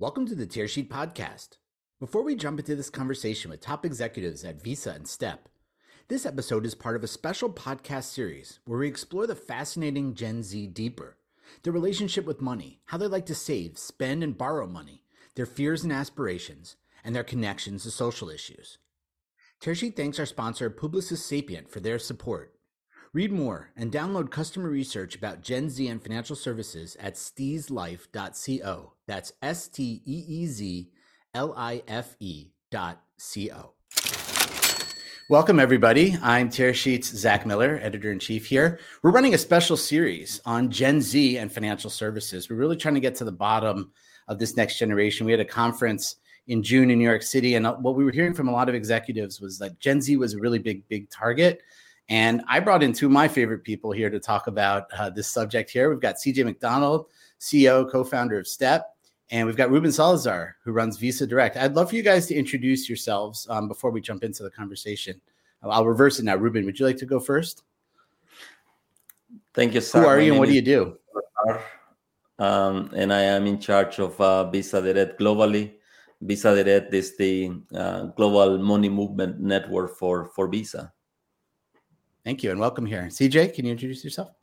Welcome to the Tearsheet Podcast. Before we jump into this conversation with top executives at Visa and Step, this episode is part of a special podcast series where we explore the fascinating Gen Z deeper, their relationship with money, how they like to save, spend, and borrow money, their fears and aspirations, and their connections to social issues. Tearsheet thanks our sponsor, Publicis Sapient, for their support Read more and download customer research about Gen Z and financial services at steezlife.co. That's S T E E Z L I F E dot C O. Welcome, everybody. I'm Tearsheet's Zack Miller, editor in chief here. We're running a special series on Gen Z and financial services. We're really trying to get to the bottom of this next generation. We had a conference in June in New York City, and what we were hearing from a lot of executives was that Gen Z was a really big, big target and I brought in two of my favorite people here to talk about uh, this subject here. We've got CJ McDonald, CEO, co founder of Step, and we've got Ruben Salazar, who runs Visa Direct. I'd love for you guys to introduce yourselves um, before we jump into the conversation. I'll reverse it now. Ruben, would you like to go first? Thank you, sir. Who are you and what do you do? Um, and I am in charge of uh, Visa Direct globally. Visa Direct is the uh, global money movement network for, for Visa. Thank you and welcome here. CJ, can you introduce yourself?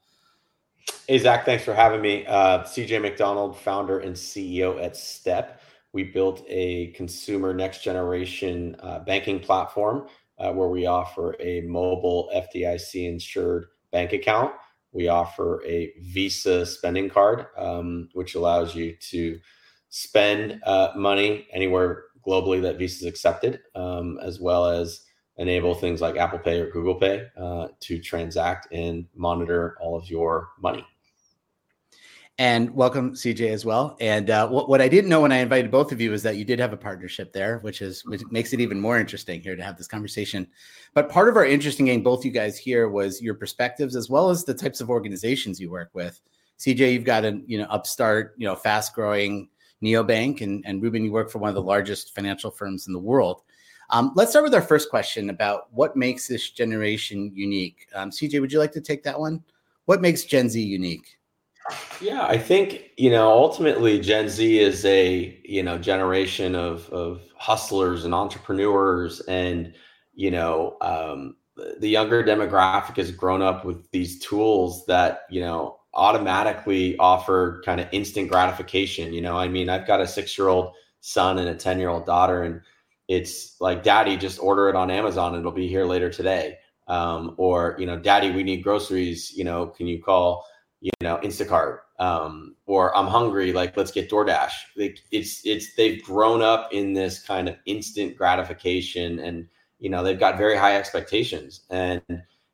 Hey, Zack, thanks for having me. Uh, CJ McDonald, founder and CEO at Step. We built a consumer next generation uh, banking platform uh, where we offer a mobile FDIC insured bank account. We offer a Visa spending card, um, which allows you to spend uh, money anywhere globally that Visa is accepted, um, as well as enable things like Apple Pay or Google Pay uh, to transact and monitor all of your money. And welcome, CJ, as well. And uh, what, what I didn't know when I invited both of you is that you did have a partnership there, which is which makes it even more interesting here to have this conversation. But part of our interesting getting both you guys here was your perspectives as well as the types of organizations you work with. CJ, you've got a you know upstart, you know, fast growing neobank, and and Ruben, you work for one of the largest financial firms in the world. Um, let's start with our first question about what makes this generation unique. Um, CJ, would you like to take that one? What makes Gen Z unique? Yeah, I think you know ultimately Gen Z is a you know generation of of hustlers and entrepreneurs, and you know um, the younger demographic has grown up with these tools that you know automatically offer kind of instant gratification. You know, I mean, I've got a six year old son and a ten year old daughter, and it's like daddy just order it on amazon and it'll be here later today. Um, or you know daddy we need groceries you know can you call you know instacart? Um, or i'm hungry like let's get doordash. Like it's it's they've grown up in this kind of instant gratification and you know they've got very high expectations. And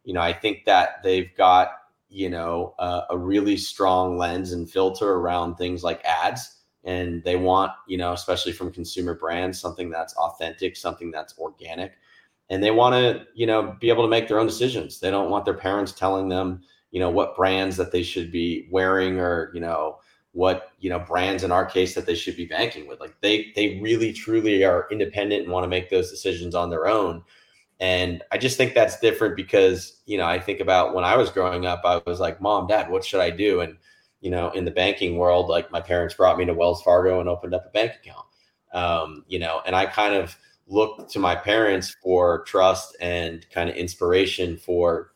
you know i think that they've got you know uh, a really strong lens and filter around things like ads and they want you know especially from consumer brands something that's authentic something that's organic. And they want to you know be able to make their own decisions. They don't want their parents telling them you know what brands that they should be wearing or you know what you know brands in our case that they should be banking with. Like they they really truly are independent and want to make those decisions on their own. And i just think that's different because you know i think about when i was growing up i was like mom dad what should i do? And you know, in the banking world, like my parents brought me to Wells Fargo and opened up a bank account. Um, you know, and I kind of looked to my parents for trust and kind of inspiration for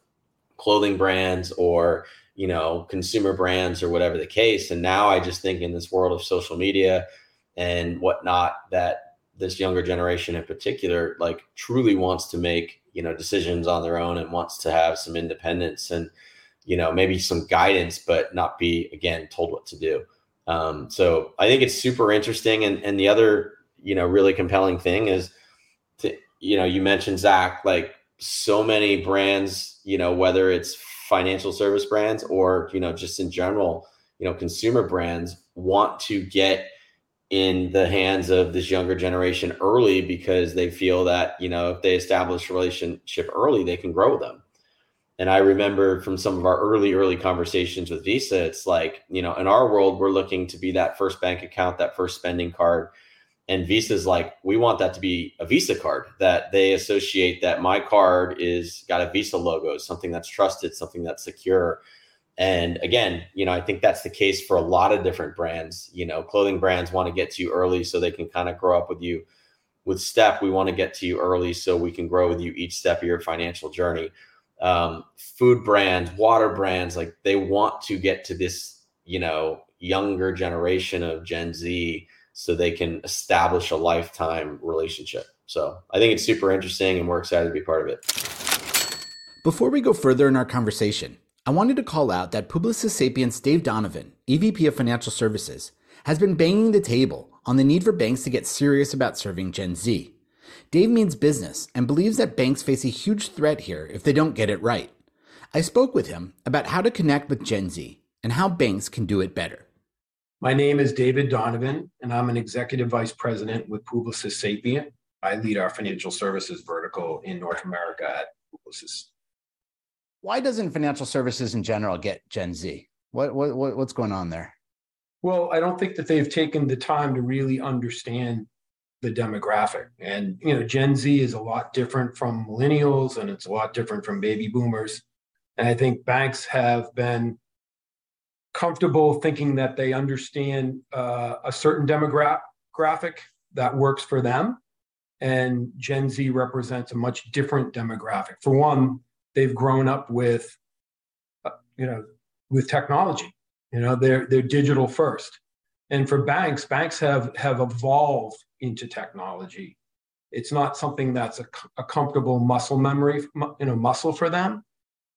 clothing brands or, you know, consumer brands or whatever the case. And now I just think in this world of social media and whatnot, that this younger generation in particular, like truly wants to make, you know, decisions on their own and wants to have some independence. And, you know, maybe some guidance, but not be again told what to do. Um, so I think it's super interesting. And and the other, you know, really compelling thing is to, you know, you mentioned Zack, like so many brands, you know, whether it's financial service brands or, you know, just in general, you know, consumer brands want to get in the hands of this younger generation early because they feel that, you know, if they establish relationship early, they can grow them. And I remember from some of our early, early conversations with Visa, it's like, you know, in our world, we're looking to be that first bank account, that first spending card. And Visa's like, we want that to be a Visa card that they associate that my card is got a Visa logo, something that's trusted, something that's secure. and again, you know, I think that's the case for a lot of different brands. You know, clothing brands want to get to you early so they can kind of grow up with you. With Step, we want to get to you early so we can grow with you each step of your financial journey. Um, food brands, water brands, like they want to get to this, you know, younger generation of Gen Z so they can establish a lifetime relationship. So I think it's super interesting and we're excited to be part of it. Before we go further in our conversation, I wanted to call out that Publicis Sapient's Dave Donovan, EVP of Financial Services, has been banging the table on the need for banks to get serious about serving Gen Z. Dave means business and believes that banks face a huge threat here if they don't get it right. I spoke with him about how to connect with Gen Z and how banks can do it better. My name is David Donovan, and I'm an executive vice president with Publicis Sapient. I lead our financial services vertical in North America at Publicis why doesn't financial services in general get Gen Z? What, what, what what's going on there? Well, I don't think that they've taken the time to really understand the demographic. And you know, Gen Z is a lot different from millennials, and it's a lot different from baby boomers. And I think banks have been comfortable thinking that they understand uh, a certain demographic that works for them. And Gen Z represents a much different demographic. For one, they've grown up with, uh, you know, with technology. You know, they're they're digital first. And for banks, banks have have evolved into technology. It's not something that's a, a comfortable muscle memory, you know, muscle for them,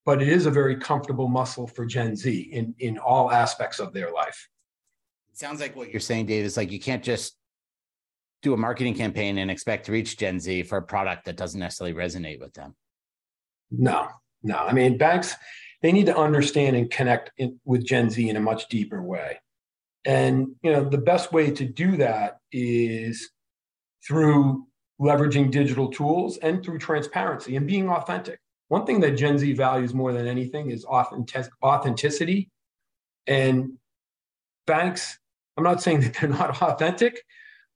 but it is a very comfortable muscle for Gen Z in in all aspects of their life. It sounds like what you're saying, Dave, is like you can't just do a marketing campaign and expect to reach Gen Z for a product that doesn't necessarily resonate with them. No, no. I mean, banks, they need to understand and connect in, with Gen Z in a much deeper way. And, you know, the best way to do that is through leveraging digital tools and through transparency and being authentic. One thing that Gen Z values more than anything is authentic- authenticity. And banks, I'm not saying that they're not authentic,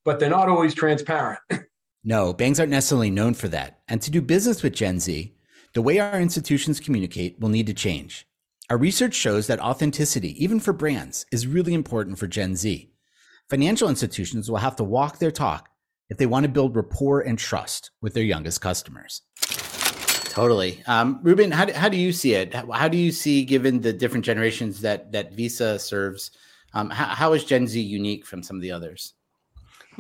but they're not always transparent. no, banks aren't necessarily known for that. And to do business with Gen Z, the way our institutions communicate will need to change. Our research shows that authenticity, even for brands, is really important for Gen Z. Financial institutions will have to walk their talk if they want to build rapport and trust with their youngest customers. Totally. Um, Ruben, how do, how do you see it? How, do you see, given the different generations that, that Visa serves, um, how, how is Gen Z unique from some of the others?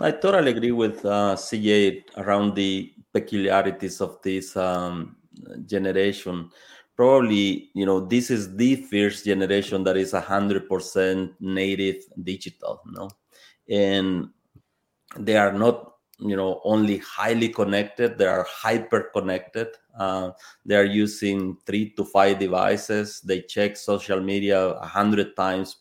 I totally agree with uh, CJ around the peculiarities of this um, generation probably you know this is the first generation that is 100% native digital no? And they are not you know only highly connected they are hyper connected uh, they are using three to five devices. They check social media 100 times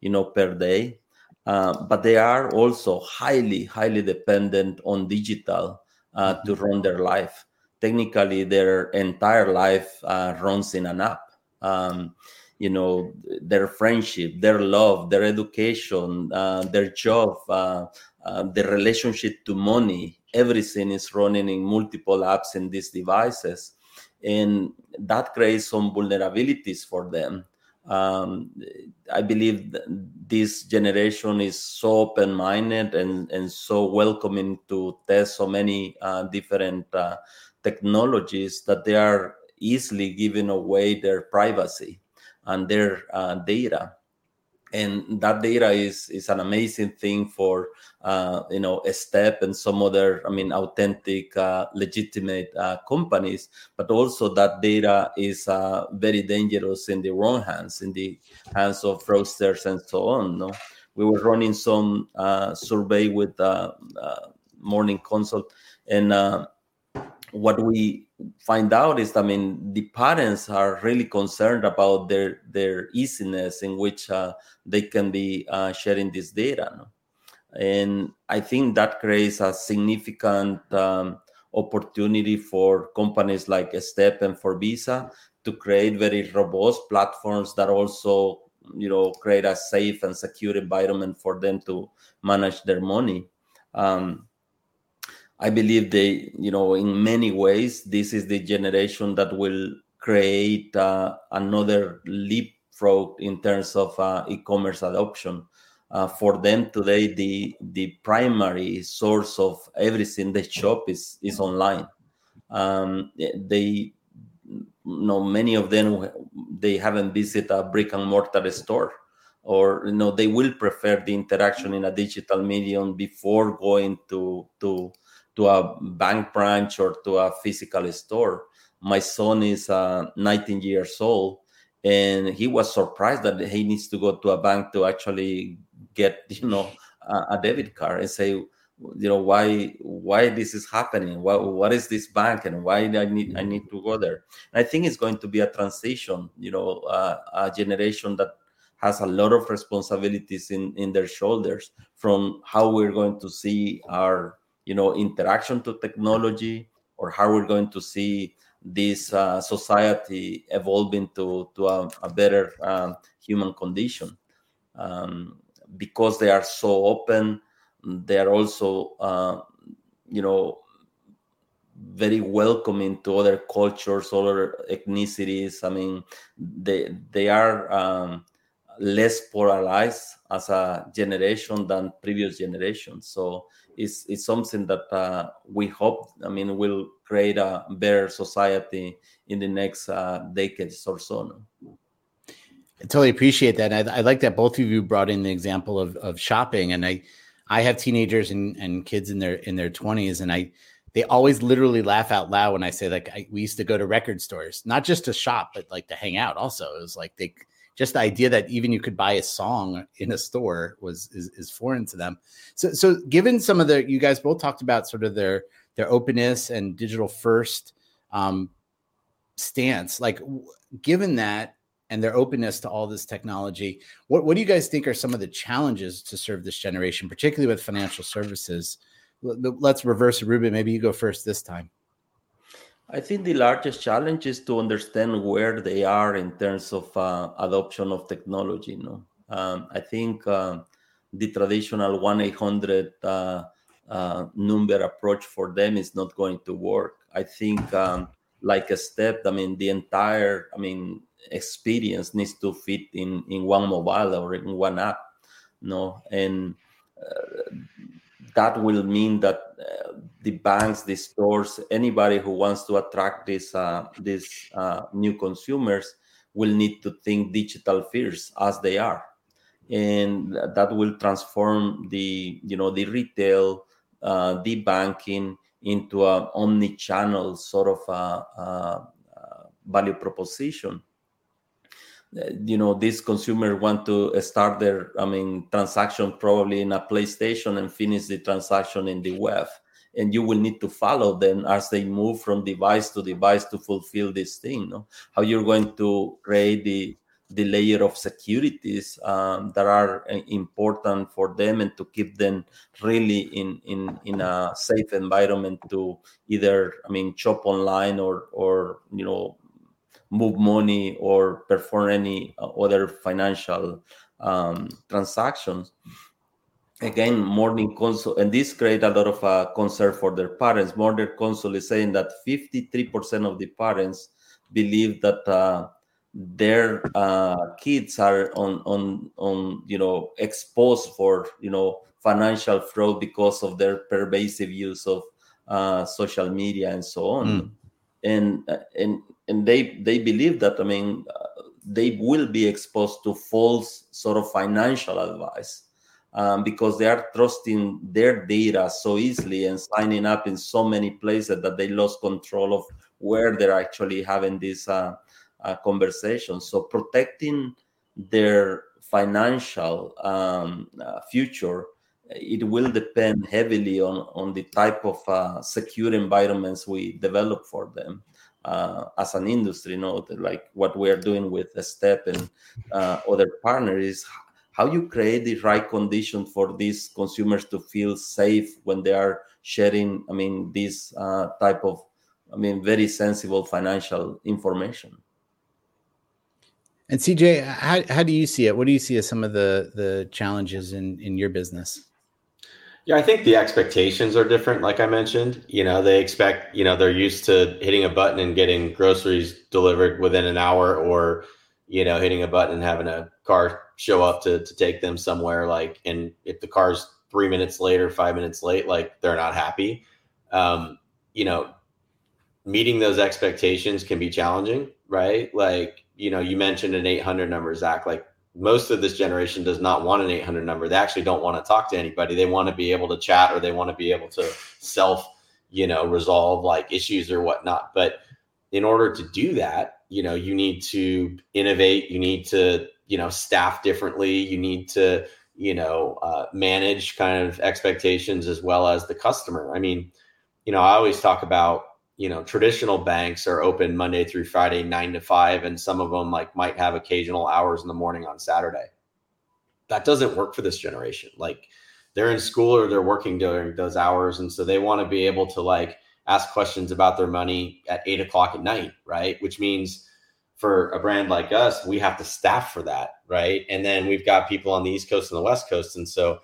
you know per day. Uh, but they are also highly highly dependent on digital uh, to mm-hmm. run their life technically their entire life uh, runs in an app. Um, you know, their friendship, their love, their education, uh, their job, uh, uh, their relationship to money, everything is running in multiple apps in these devices. And that creates some vulnerabilities for them. Um, I believe this generation is so open minded and, and so welcoming to test so many uh, different uh, technologies that they are easily giving away their privacy and their uh, data. And that data is is an amazing thing for uh, you know a step and some other i mean authentic uh, legitimate uh, companies. But also that data is uh, very dangerous in the wrong hands in the hands of fraudsters and so on no? We were running some uh, survey with uh, Morning Consult and what we find out is, I mean, the parents are really concerned about their their easiness in which uh, they can be uh, sharing this data, no? and I think that creates a significant um, opportunity for companies like Step and for Visa to create very robust platforms that also, you know, create a safe and secure environment for them to manage their money. Um, I believe they, you know, in many ways, this is the generation that will create uh, another leapfrog in terms of uh, e-commerce adoption. Uh, for them today, the the primary source of everything they shop is is online. Um, they you know many of them they haven't visited a brick and mortar store or you know they will prefer the interaction in a digital medium before going to to to a bank branch or to a physical store. My son is uh, 19 years old and he was surprised that he needs to go to a bank to actually get you know a, a debit card and say you know why why this is happening? What, what is this bank and why i need i need to go there? And i think it's going to be a transition you know uh, a generation that has a lot of responsibilities in in their shoulders from how we're going to see our you know interaction to technology or how we're going to see this uh, society evolving to to a, a better um, human condition. Um, because they are so open they are also uh, you know very welcoming to other cultures other ethnicities. I mean they they are um, less polarized as a generation than previous generations so it's, it's something that uh, we hope i mean will create a better society in the next uh, decades or so No? I totally appreciate that. I, I, like that both of you brought in the example of, of shopping, and I I have teenagers and, and kids in their in their twenties, and I they always literally laugh out loud when I say like I, we used to go to record stores, not just to shop, but like to hang out. Also, it was like they just the idea that even you could buy a song in a store was is, is foreign to them. So so given some of the you guys both talked about sort of their their openness and digital first um, stance, like given that and their openness to all this technology. What, what do you guys think are some of the challenges to serve this generation, particularly with financial services? Let's reverse Ruben. Maybe you go first this time. I think the largest challenge is to understand where they are in terms of uh, adoption of technology. Know? Um, I think uh, the traditional 1 800 uh, uh, number approach for them is not going to work. I think, um, like a step, I mean, the entire, I mean, experience needs to fit in in one mobile or in one app no and uh, that will mean that uh, the banks the stores anybody who wants to attract these uh, these uh, new consumers will need to think digital first as they are. And that will transform the you know the retail uh, the banking into an omni-channel sort of a, a value proposition. You know this consumer want to start their i mean transaction probably in a playstation and finish the transaction in the web and you will need to follow them as they move from device to device to fulfill this thing no? how you're going to create the the layer of securities um, that are uh, important for them and to keep them really in in in a safe environment to either i mean shop online or or you know move money or perform any uh, other financial um, transactions. Again, Morning Consult, and this create a lot of uh, concern for their parents. Morning Consult is saying that 53% of the parents believe that uh, their uh, kids are on on on you know exposed for you know financial fraud because of their pervasive use of uh, social media and so on. Mm. And uh, and and they they believe that i mean uh, they will be exposed to false sort of financial advice um, because they are trusting their data so easily and signing up in so many places that they lost control of where they're actually having this uh, uh, conversation. So protecting their financial um, uh, future it will depend heavily on on the type of uh, secure environments we develop for them uh, as an industry, know, like what we're doing with step and uh, other partners, how you create the right condition for these consumers to feel safe when they are sharing, I mean, this uh, type of, I mean, very sensible financial information. And CJ, how, how do you see it? What do you see as some of the the challenges in in your business? Yeah, I think the expectations are different. Like I mentioned, you know, they expect, you know, they're used to hitting a button and getting groceries delivered within an hour or, you know, hitting a button and having a car show up to to take them somewhere. Like, and if the car's three minutes later, five minutes late, like they're not happy. Um, you know, meeting those expectations can be challenging, right? Like, you know, you mentioned an 800 number, Zack. Like, most of this generation does not want an 800 number. They actually don't want to talk to anybody. They want to be able to chat or they want to be able to self, you know, resolve like issues or whatnot. But in order to do that, you know, you need to innovate. You need to, you know, staff differently. You need to, you know, uh, manage kind of expectations as well as the customer. I mean, you know, I always talk about you know traditional banks are open monday through friday 9 to 5 and some of them like might have occasional hours in the morning on saturday that doesn't work for this generation like they're in school or they're working during those hours and so they want to be able to like ask questions about their money at 8 o'clock at night right which means for a brand like us we have to staff for that right and then we've got people on the east coast and the west coast and so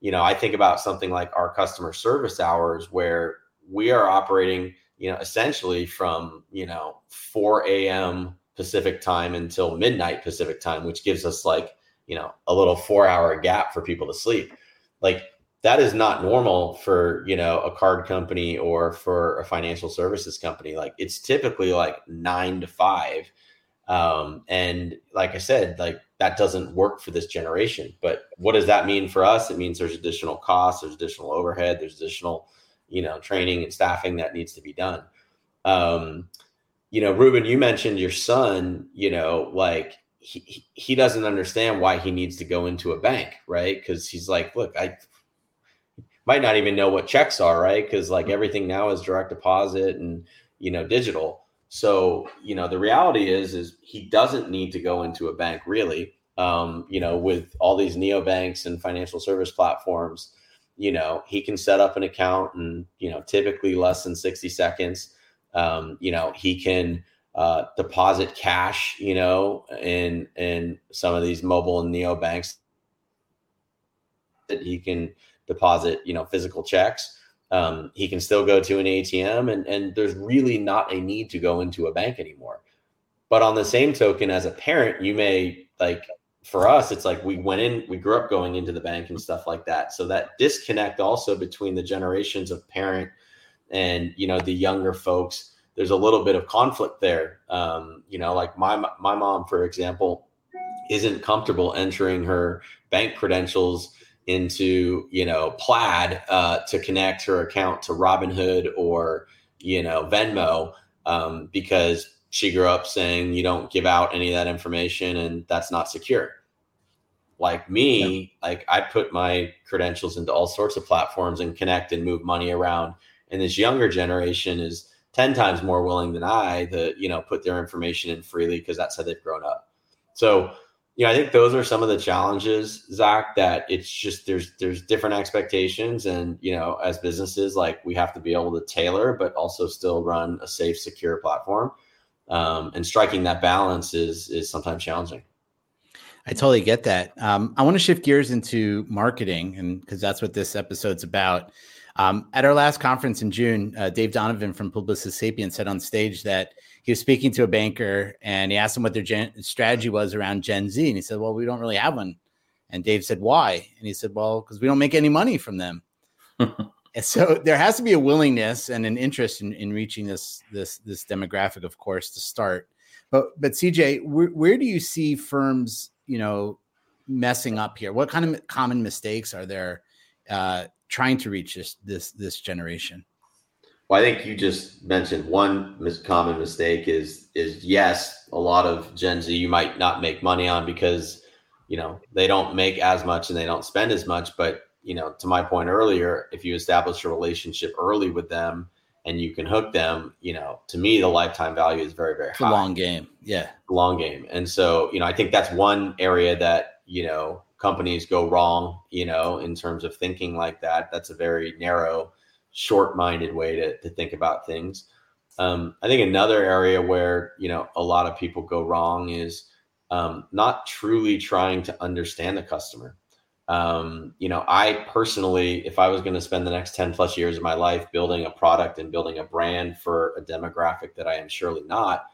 you know i think about something like our customer service hours where we are operating you know, essentially from, you know, 4 a.m. Pacific time until midnight Pacific time, which gives us like, you know, a little four hour gap for people to sleep. Like that is not normal for, you know, a card company or for a financial services company. Like it's typically like nine to five. Um, and like I said, like that doesn't work for this generation. But what does that mean for us? It means there's additional costs, there's additional overhead, there's additional you know training and staffing that needs to be done um you know ruben you mentioned your son you know like he, he doesn't understand why he needs to go into a bank right because he's like look i might not even know what checks are right because like everything now is direct deposit and you know digital so you know the reality is is he doesn't need to go into a bank really um, you know with all these neobanks and financial service platforms. You know he can set up an account and, you know typically less than 60 seconds. Um, you know he can uh, deposit cash you know in in some of these mobile and neo banks that he can deposit you know physical checks um, he can still go to an atm and and there's really not a need to go into a bank anymore but on the same token as a parent you may like for us, it's like we went in, we grew up going into the bank and stuff like that. So that disconnect also between the generations of parent and you know the younger folks, there's a little bit of conflict there. Um, you know, like my my mom, for example, isn't comfortable entering her bank credentials into you know Plaid uh, to connect her account to Robinhood or you know Venmo um, because she grew up saying you don't give out any of that information and that's not secure. Like me yeah. like i put my credentials into all sorts of platforms and connect and move money around. And this younger generation is 10 times more willing than i to you know put their information in freely because that's how they've grown up. So you know i think those are some of the challenges zack that it's just there's there's different expectations and you know as businesses like we have to be able to tailor but also still run a safe secure platform um, and striking that balance is is sometimes challenging. I totally get that. Um, I want to shift gears into marketing, and because that's what this episode's about. Um, at our last conference in June, uh, Dave Donovan from Publicis Sapient said on stage that he was speaking to a banker and he asked him what their gen- strategy was around Gen Z. And he said, Well, we don't really have one. And Dave said, Why? And he said, Well, because we don't make any money from them. And so there has to be a willingness and an interest in, in reaching this this this demographic, of course, to start. But but CJ, where, where do you see firms, you know, messing up here? What kind of common mistakes are there uh, trying to reach this this this generation? Well, I think you just mentioned one mis- common mistake is is yes, a lot of Gen Z you might not make money on because you know they don't make as much and they don't spend as much, but you know, to my point earlier, if you establish a relationship early with them and you can hook them, you know, to me, the lifetime value is very, very high. long game. Yeah. Long game. And so, you know, I think that's one area that, you know, companies go wrong, you know, in terms of thinking like that. That's a very narrow, short minded way to, to think about things. Um, I think another area where, you know, a lot of people go wrong is um, not truly trying to understand the customer um, you know, I personally, if I was going to spend the next 10 plus years of my life building a product and building a brand for a demographic that I am surely not,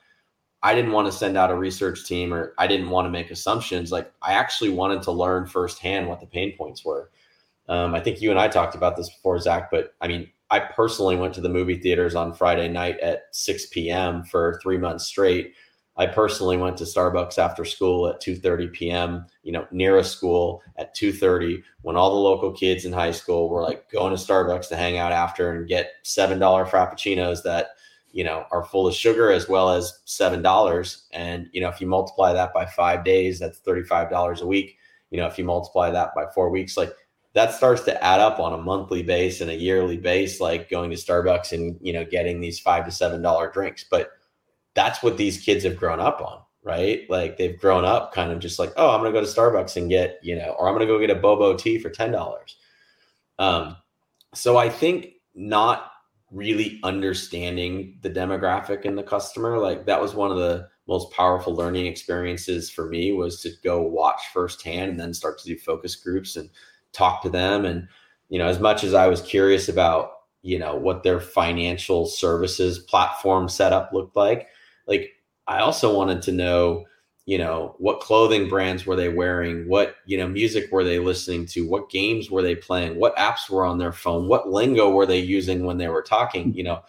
I didn't want to send out a research team or I didn't want to make assumptions. Like I actually wanted to learn firsthand what the pain points were. Um, I think you and I talked about this before, Zack, but I mean, I personally went to the movie theaters on Friday night at 6 p.m. for three months straight. I personally went to Starbucks after school at 2:30 p.m. You know, near a school at 2:30 when all the local kids in high school were like going to Starbucks to hang out after and get seven dollar frappuccinos that you know are full of sugar as well as seven dollars. And you know, if you multiply that by five days, that's 35 dollars a week. You know, if you multiply that by four weeks, like that starts to add up on a monthly base and a yearly base, like going to Starbucks and you know getting these five to seven dollar drinks. But that's what these kids have grown up on, right? Like they've grown up kind of just like, oh, I'm gonna go to Starbucks and get, you know, or I'm gonna go get a boba tea for ten dollars. Um, so I think not really understanding the demographic and the customer, like that was one of the most powerful learning experiences for me was to go watch firsthand and then start to do focus groups and talk to them. And you know as much as i was curious about you know what their financial services platform setup looked like like i also wanted to know you know what clothing brands were they wearing? What you know music were they listening to? What games were they playing? What apps were on their phone? What lingo were they using when they were talking? You know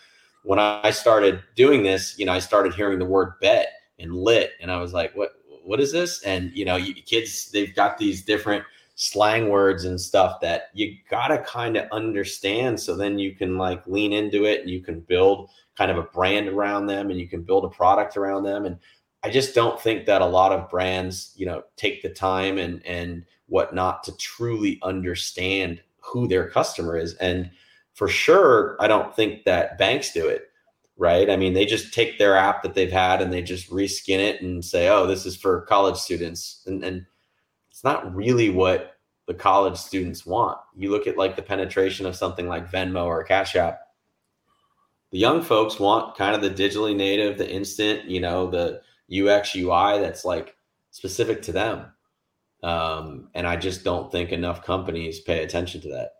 when i started doing this you know i started hearing the word bet and lit. And i was like what what is this? And you know kids they've got these different slang words and stuff that you gotta kind of understand so then you can like lean into it and you can build kind of a brand around them and you can build a product around them and i just don't think that a lot of brands you know take the time and and whatnot to truly understand who their customer is and for sure i don't think that banks do it right? I mean they just take their app that they've had and they just reskin it and say oh this is for college students and, and it's not really what the college students want. You look at like the penetration of something like Venmo or Cash App. The young folks want kind of the digitally native, the instant, you know, the UX UI that's like specific to them. Um, and I just don't think enough companies pay attention to that.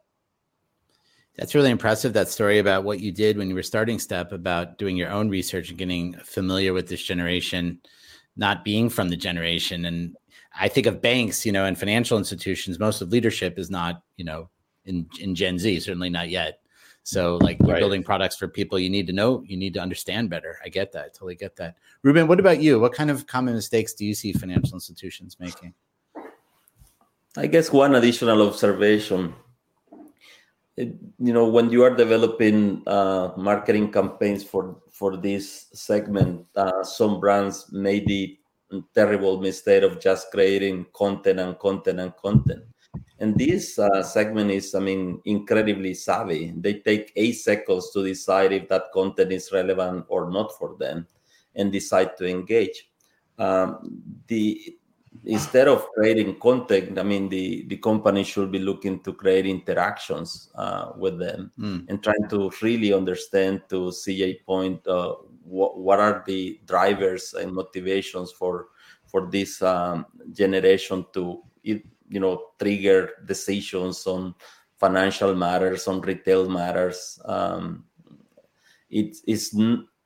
That's really impressive. That story about what you did when you were starting Step about doing your own research and getting familiar with this generation, not being from the generation. And I think of banks, you know, and financial institutions. Most of leadership is not, you know, in in Gen Z, certainly not yet. So, like, you're right. building products for people you need to know, you need to understand better. I get that, totally get that. Ruben, what about you? What kind of common mistakes do you see financial institutions making? I guess one additional observation. It, you know, when you are developing uh, marketing campaigns for for this segment, uh, some brands may be terrible mistake of just creating content and content and content. And this uh, segment is, I mean, incredibly savvy. They take eight seconds to decide if that content is relevant or not for them and decide to engage. Um, the instead of creating content, I mean, the, the company should be looking to create interactions uh, with them mm. and trying to really understand, to CJ point, uh, what, what are the drivers and motivations for for this um, generation to you know trigger decisions on financial matters on retail matters? Um, it is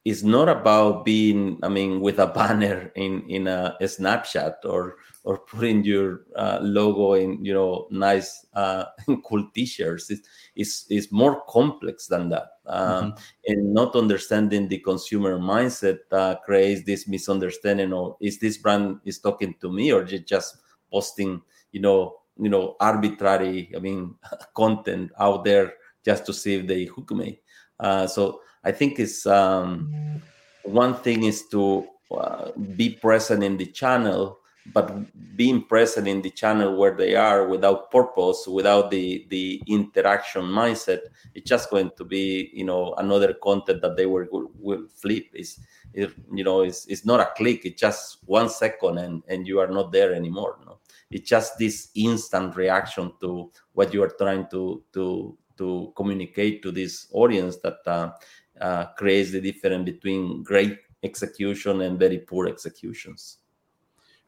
it's not about being i mean with a banner in in a, a snapchat or or putting your uh, logo in you know nice uh, cool t-shirts it's, it's, it's more complex than that um, mm-hmm. and not understanding the consumer mindset uh, creates this misunderstanding of is this brand is talking to me or just posting you know you know arbitrary i mean content out there just to see if they hook me uh, so i think it's um, one thing is to uh, be present in the channel but being present in the channel where they are without purpose without the the interaction mindset it's just going to be you know another content that they will, will flip is it, you know it's, it's not a click it's just one second and and you are not there anymore no? it's just this instant reaction to what you are trying to to to communicate to this audience that uh, uh, creates the difference between great execution and very poor executions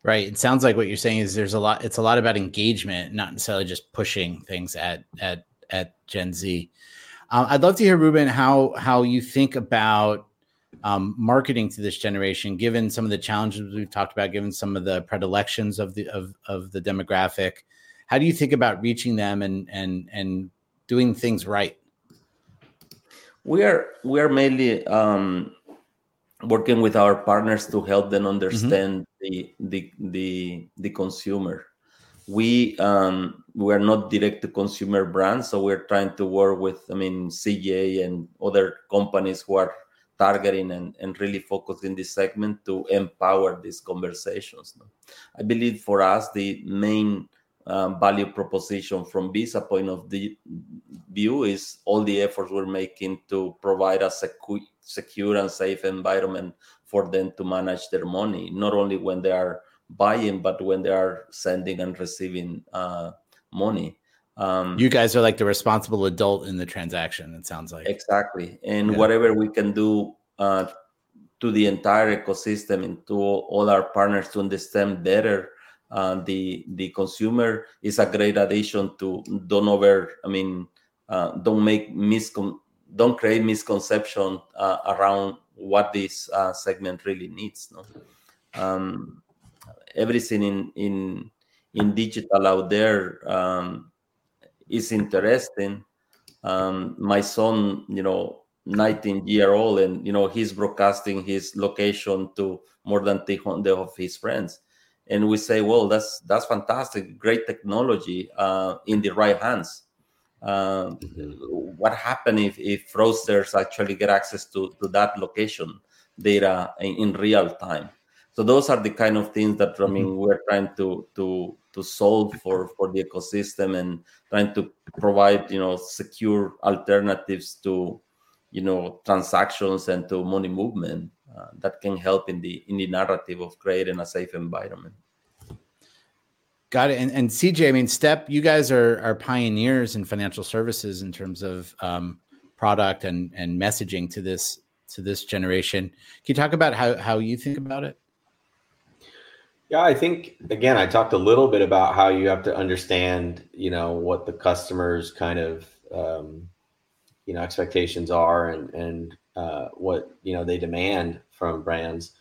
Right. It sounds like what you're saying is there's a lot. It's a lot about engagement, not necessarily just pushing things at at at Gen Z. Um, I'd love to hear Ruben how how you think about um, marketing to this generation, given some of the challenges we've talked about, given some of the predilections of the of, of the demographic? How do you think about reaching them and and and doing things right? We are we are mainly um, working with our partners to help them understand mm-hmm. the, the the the consumer. We um, we are not direct to consumer brands, so we're trying to work with I mean CJ and other companies who are targeting and, and really focus in this segment to empower these conversations. I believe for us, the main um, value proposition from Visa point of view is all the efforts we're making to provide a secu- secure and safe environment for them to manage their money, not only when they are buying, but when they are sending and receiving uh, money. Um, you guys are like the responsible adult in the transaction. It sounds like exactly, and yeah. whatever we can do uh, to the entire ecosystem and to all our partners to understand better uh, the the consumer is a great addition to don't over. I mean, uh, don't make miscon don't create misconception uh, around what this uh, segment really needs. No, um, everything in in in digital out there um, is interesting. Um, my son, you know, 19 year old, and you know, he's broadcasting his location to more than 300 of his friends, and we say, well, that's that's fantastic, great technology uh, in the right hands. Uh. What happens if if fraudsters actually get access to to that location data in, in real time? so those are the kind of things that I mean mm-hmm. we're trying to to to solve for for the ecosystem and trying to provide you know secure alternatives to you know transactions and to money movement uh, that can help in the in the narrative of creating a safe environment. Got it. And, and CJ, I mean, Step, you guys are are pioneers in financial services in terms of um, product and and messaging to this to this generation. Can you talk about how how you think about it? Yeah, I think again, I talked a little bit about how you have to understand, you know, what the customers kind of, um, you know, expectations are and and uh, what you know they demand from brands.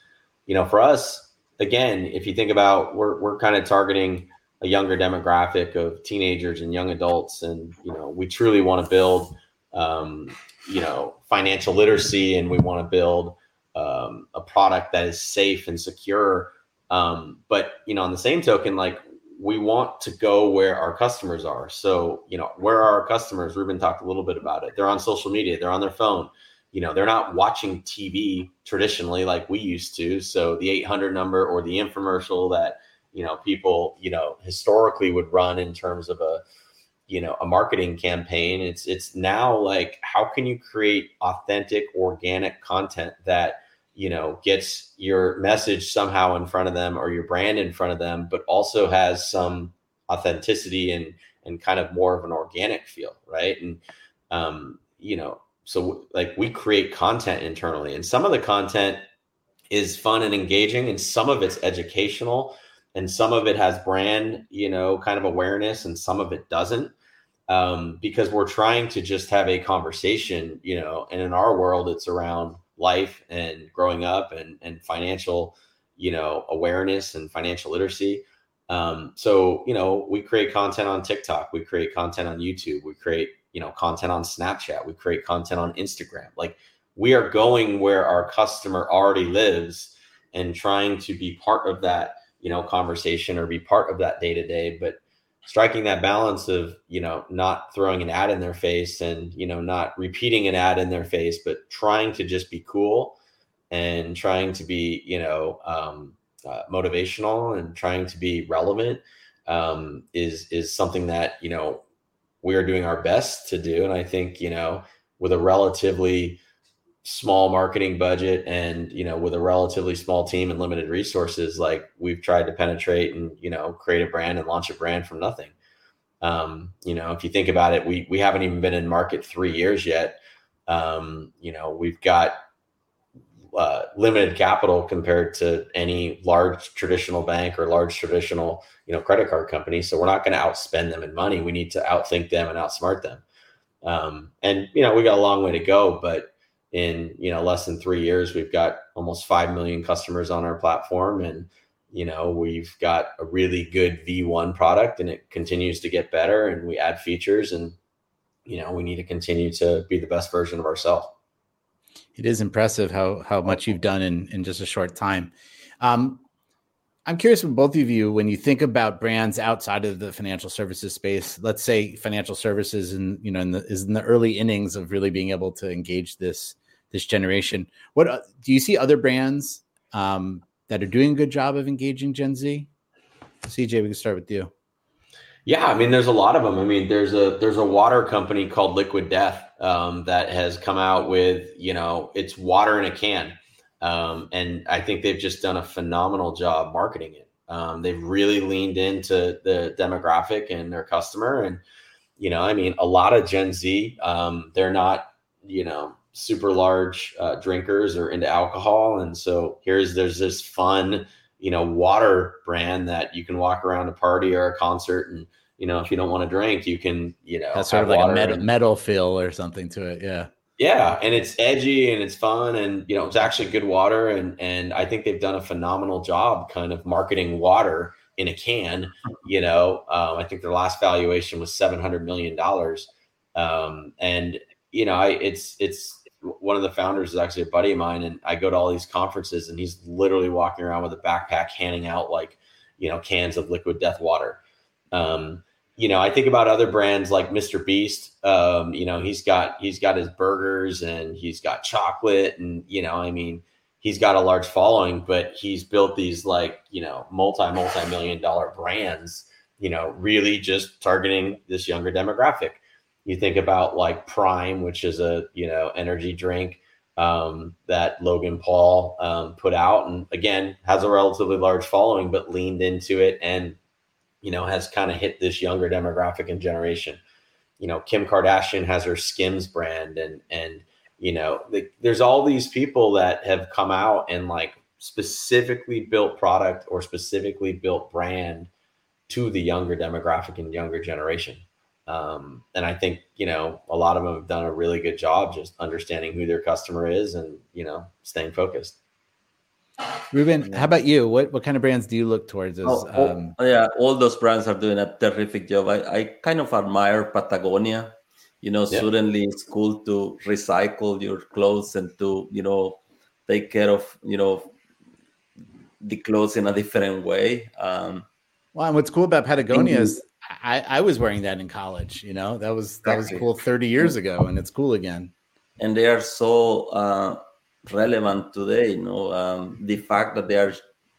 You know, for us, again, if you think about, we're we're kind of targeting a younger demographic of teenagers and young adults, and you know, we truly want to build, um, you know, financial literacy, and we want to build um, a product that is safe and secure um, but you know, on the same token, like we want to go where our customers are. So, you know, where are our customers? Ruben talked a little bit about it. They're on social media, they're on their phone. You know, they're not watching TV traditionally like we used to. So the 800 number or the infomercial that, you know, people, you know, historically would run in terms of a, you know, a marketing campaign. It's it's now like how can you create authentic organic content that you know gets your message somehow in front of them or your brand in front of them but also has some authenticity and and kind of more of an organic feel right and um you know so like we create content internally and some of the content is fun and engaging and some of it's educational and some of it has brand you know kind of awareness and some of it doesn't um, because we're trying to just have a conversation you know and in our world it's around life and growing up and, and financial, you know, awareness and financial literacy. Um, so, you know, we create content on TikTok, we create content on YouTube, we create, you know, content on Snapchat, we create content on Instagram. Like we are going where our customer already lives and trying to be part of that, you know, conversation or be part of that day to day. But striking that balance of you know not throwing an ad in their face and you know not repeating an ad in their face but trying to just be cool and trying to be you know um, uh, motivational and trying to be relevant um, is is something that you know we are doing our best to do. And i think you know with a relatively small marketing budget and you know with a relatively small team and limited resources like we've tried to penetrate and you know create a brand and launch a brand from nothing. Um, you know if you think about it we we haven't even been in market three years yet. Um, you know we've got uh, limited capital compared to any large traditional bank or large traditional you know credit card company. So we're not going to outspend them in money. We need to outthink them and outsmart them. Um, and you know we got a long way to go but in you know less than three years, we've got almost five million customers on our platform, and you know we've got a really good V1 product, and it continues to get better, and we add features, and you know we need to continue to be the best version of ourselves. It is impressive how how much you've done in in just a short time. Um, I'm curious from both of you when you think about brands outside of the financial services space. Let's say financial services, and you know, in the, is in the early innings of really being able to engage this this generation. What uh, do you see other brands um, that are doing a good job of engaging Gen Z? CJ, we can start with you. Yeah, I mean, there's a lot of them. I mean, there's a there's a water company called Liquid Death um, that has come out with you know it's water in a can um, and I think they've just done a phenomenal job marketing it. Um, they've really leaned into the demographic and their customer. And, you know, I mean, a lot of Gen Z, um, they're not, you know, super large uh, drinkers or into alcohol. And so here's, there's this fun, you know, water brand that you can walk around a party or a concert and, you know, if you don't want to drink, you can, you know, that's sort of like a metal, and, metal feel or something to it. Yeah. Yeah, and it's edgy and it's fun, and you know it's actually good water, and and I think they've done a phenomenal job, kind of marketing water in a can. You know, um, I think their last valuation was seven hundred million dollars, um, and you know, I it's it's one of the founders is actually a buddy of mine, and I go to all these conferences, and he's literally walking around with a backpack, handing out like you know cans of liquid death water. Um, you know, I think about other brands like Mr. Beast. Um, you know, he's got he's got his burgers and he's got chocolate, and you know, I mean, he's got a large following, but he's built these like you know multi multi million dollar brands. You know, really just targeting this younger demographic. You think about like Prime, which is a you know energy drink um, that Logan Paul um, put out, and again has a relatively large following, but leaned into it and you know, has kind of hit this younger demographic and generation. You know, Kim Kardashian has her Skims brand, and and you know, the, there's all these people that have come out and like specifically built product or specifically built brand to the younger demographic and younger generation. Um, and I think you know a lot of them have done a really good job just understanding who their customer is and you know staying focused. Ruben, how about you? What what kind of brands do you look towards? As, oh, um... oh, yeah, all those brands are doing a terrific job. I, I kind of admire Patagonia. You know, yeah. suddenly it's cool to recycle your clothes and to you know take care of you know the clothes in a different way. Um, well, and what's cool about Patagonia is I, I was wearing that in college. You know, that was that was cool 30 years ago, and it's cool again. And they are so. Uh, relevant today. You know, um, the fact that they are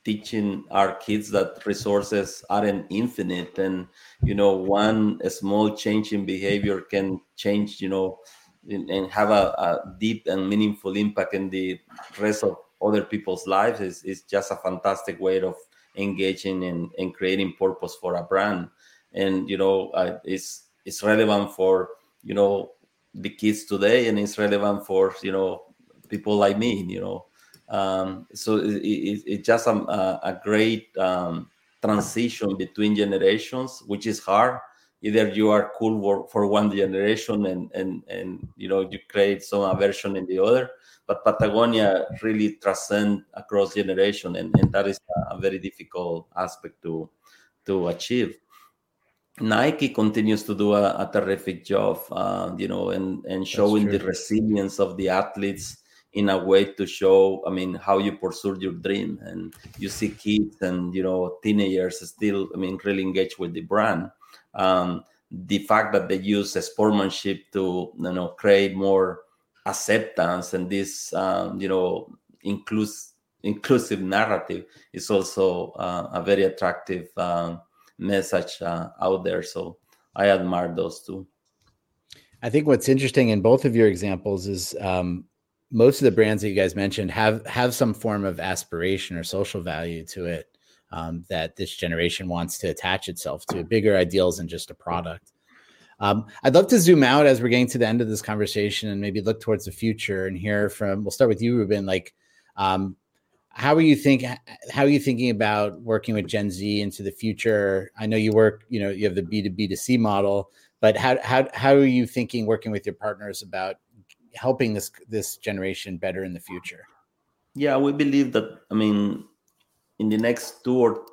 teaching our kids that resources aren't infinite, and you know, one small change in behavior can change. You know, and have a, a deep and meaningful impact in the rest of other people's lives is, is just a fantastic way of engaging and, and creating purpose for a brand and you know uh, it's it's relevant for you know the kids today and it's relevant for you know people like me, you know. Um, so it, it, it's just a, a great um, transition between generations, which is hard. Either you are cool for, one generation and, and, and you know you create some aversion in the other, but Patagonia really transcend across generation, and, and that is a very difficult aspect to to achieve. Nike continues to do a, a terrific job, uh, you know, and, and showing the resilience of the athletes in a way to show i mean how you pursue your dream. And you see kids and you know teenagers still i mean really engaged with the brand. Um, the fact that they use sportsmanship to you know create more acceptance and this um, you know inclusive inclusive narrative is also uh, a very attractive um, message uh, out there. So i admire those two. I think what's interesting in both of your examples is um, most of the brands that you guys mentioned have have some form of aspiration or social value to it um, that this generation wants to attach itself to bigger ideals than just a product. Um, I'd love to zoom out as we're getting to the end of this conversation and maybe look towards the future and hear from. We'll start with you, Ruben. Like, um, how are you think? How are you thinking about working with Gen Z into the future? I know you work. You know, you have the B two B to C model, but how how how are you thinking working with your partners about helping this this generation better in the future? Yeah, we believe that. I mean, in the next two or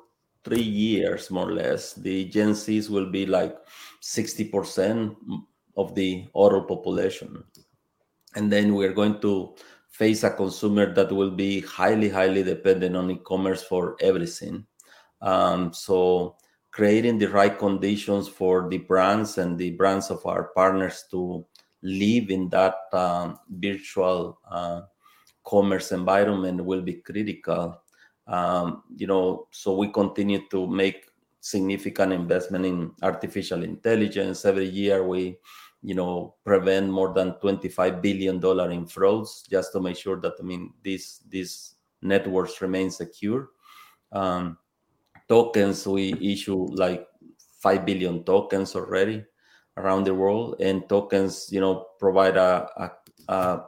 three years, more or less, the Gen Zs will be like sixty percent of the auto population, and then we're going to face a consumer that will be highly, highly dependent on e-commerce for everything. Um, so creating the right conditions for the brands and the brands of our partners to live in that um, virtual uh, commerce environment will be critical. Um, you know, so we continue to make significant investment in artificial intelligence. Every year, we, you know, prevent more than twenty-five billion dollar in frauds just to make sure that I mean these these networks remain secure. Um, tokens we issue like 5 billion tokens already around the world and tokens you know provide a, a, a,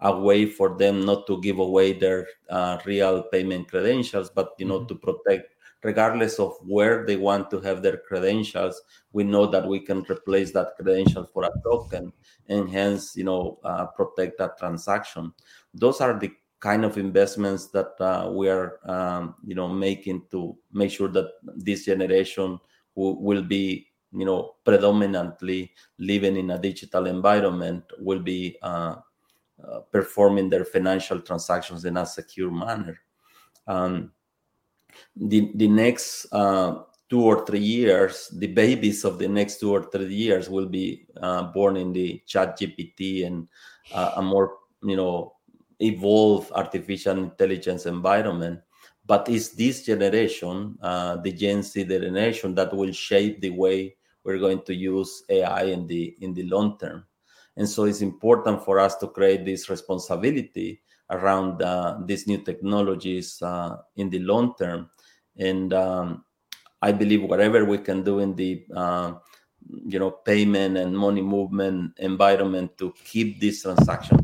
a way for them not to give away their uh, real payment credentials but you know mm-hmm. to protect regardless of where they want to have their credentials we know that we can replace that credential for a token and hence you know uh, protect that transaction those are the kind of investments that uh, we are um, you know making to make sure that this generation who will be you know predominantly living in a digital environment will be uh, uh, performing their financial transactions in a secure manner. Um, the the next uh, two or three years the babies of the next two or three years will be uh, born in the chat gpt and uh, a more you know evolved artificial intelligence environment. But it's this generation uh, the gen z generation that will shape the way we're going to use ai in the in the long term and so it's important for us to create this responsibility around uh, these new technologies uh, in the long term and um, i believe whatever we can do in the uh, you know payment and money movement environment to keep this transaction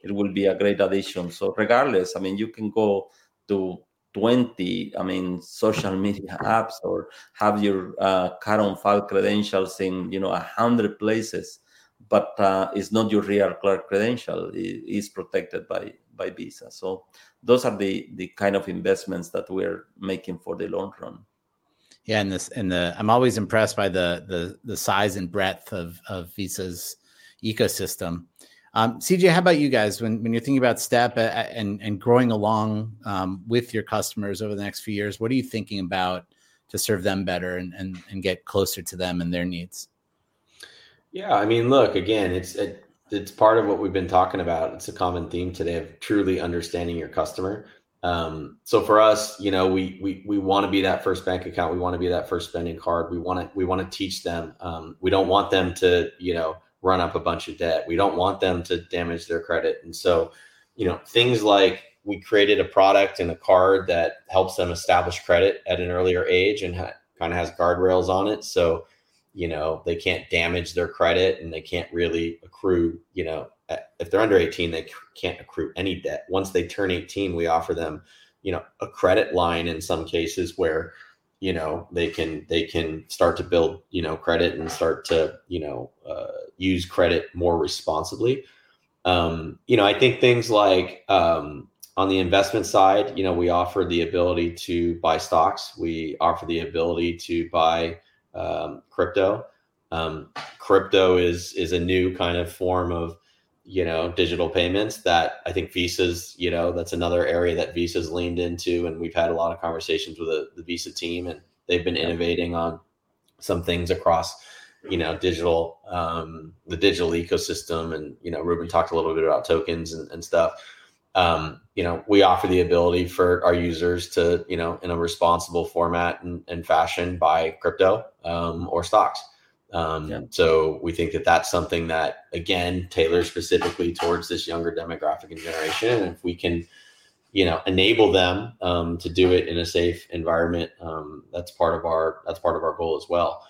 it will be a great addition. So regardless, I mean, you can go to 20, I mean, social media apps or have your uh, card on file credentials in, you know, a hundred places, but uh, it's not your real credential. It is protected by by Visa. So those are the the kind of investments that we're making for the long run. Yeah, and this and the I'm always impressed by the the the size and breadth of of Visa's ecosystem. Um, CJ, how about you guys? When when you're thinking about Step uh, uh, and and growing along um, with your customers over the next few years, what are you thinking about to serve them better and and, and get closer to them and their needs? Yeah, I mean, look again, it's it, it's part of what we've been talking about. It's a common theme today of truly understanding your customer. Um, so for us, you know, we we we want to be that first bank account. We want to be that first spending card. We want to we want to teach them. Um, we don't want them to, you know run up a bunch of debt. We don't want them to damage their credit. And so, you know, things like we created a product and a card that helps them establish credit at an earlier age and ha- kind of has guardrails on it. So, you know, they can't damage their credit and they can't really accrue, you know, if they're under 18, they can't accrue any debt. Once they turn 18, we offer them, you know, a credit line in some cases where you know they can they can start to build you know credit and start to you know uh, use credit more responsibly. Um, you know i think things like um, on the investment side you know we offer the ability to buy stocks. We offer the ability to buy um, crypto. Um, crypto is is a new kind of form of you know digital payments that i think visa's you know that's another area that visa's leaned into and we've had a lot of conversations with the, the visa team and they've been innovating on some things across you know digital um, the digital ecosystem and you know ruben talked a little bit about tokens and, and stuff. Um, you know we offer the ability for our users to you know in a responsible format and, and fashion buy crypto um, or stocks um, yeah. So we think that that's something that again tailors specifically towards this younger demographic and generation. And if we can, you know, enable them um, to do it in a safe environment, um, that's part of our that's part of our goal as well.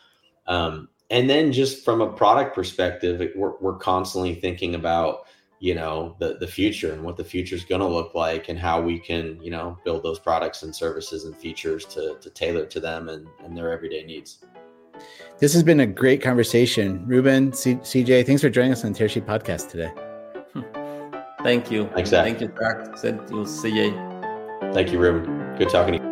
Um, and then just from a product perspective, we're, we're constantly thinking about you know the the future and what the future is going to look like and how we can you know build those products and services and features to to tailor to them and, and their everyday needs. This has been a great conversation. Ruben, C- CJ, thanks for joining us on Tearsheet Podcast today. Thank you. Thanks, Zack. Thank you, Zack. Thank you, CJ. Thank you, Ruben. Good talking to you.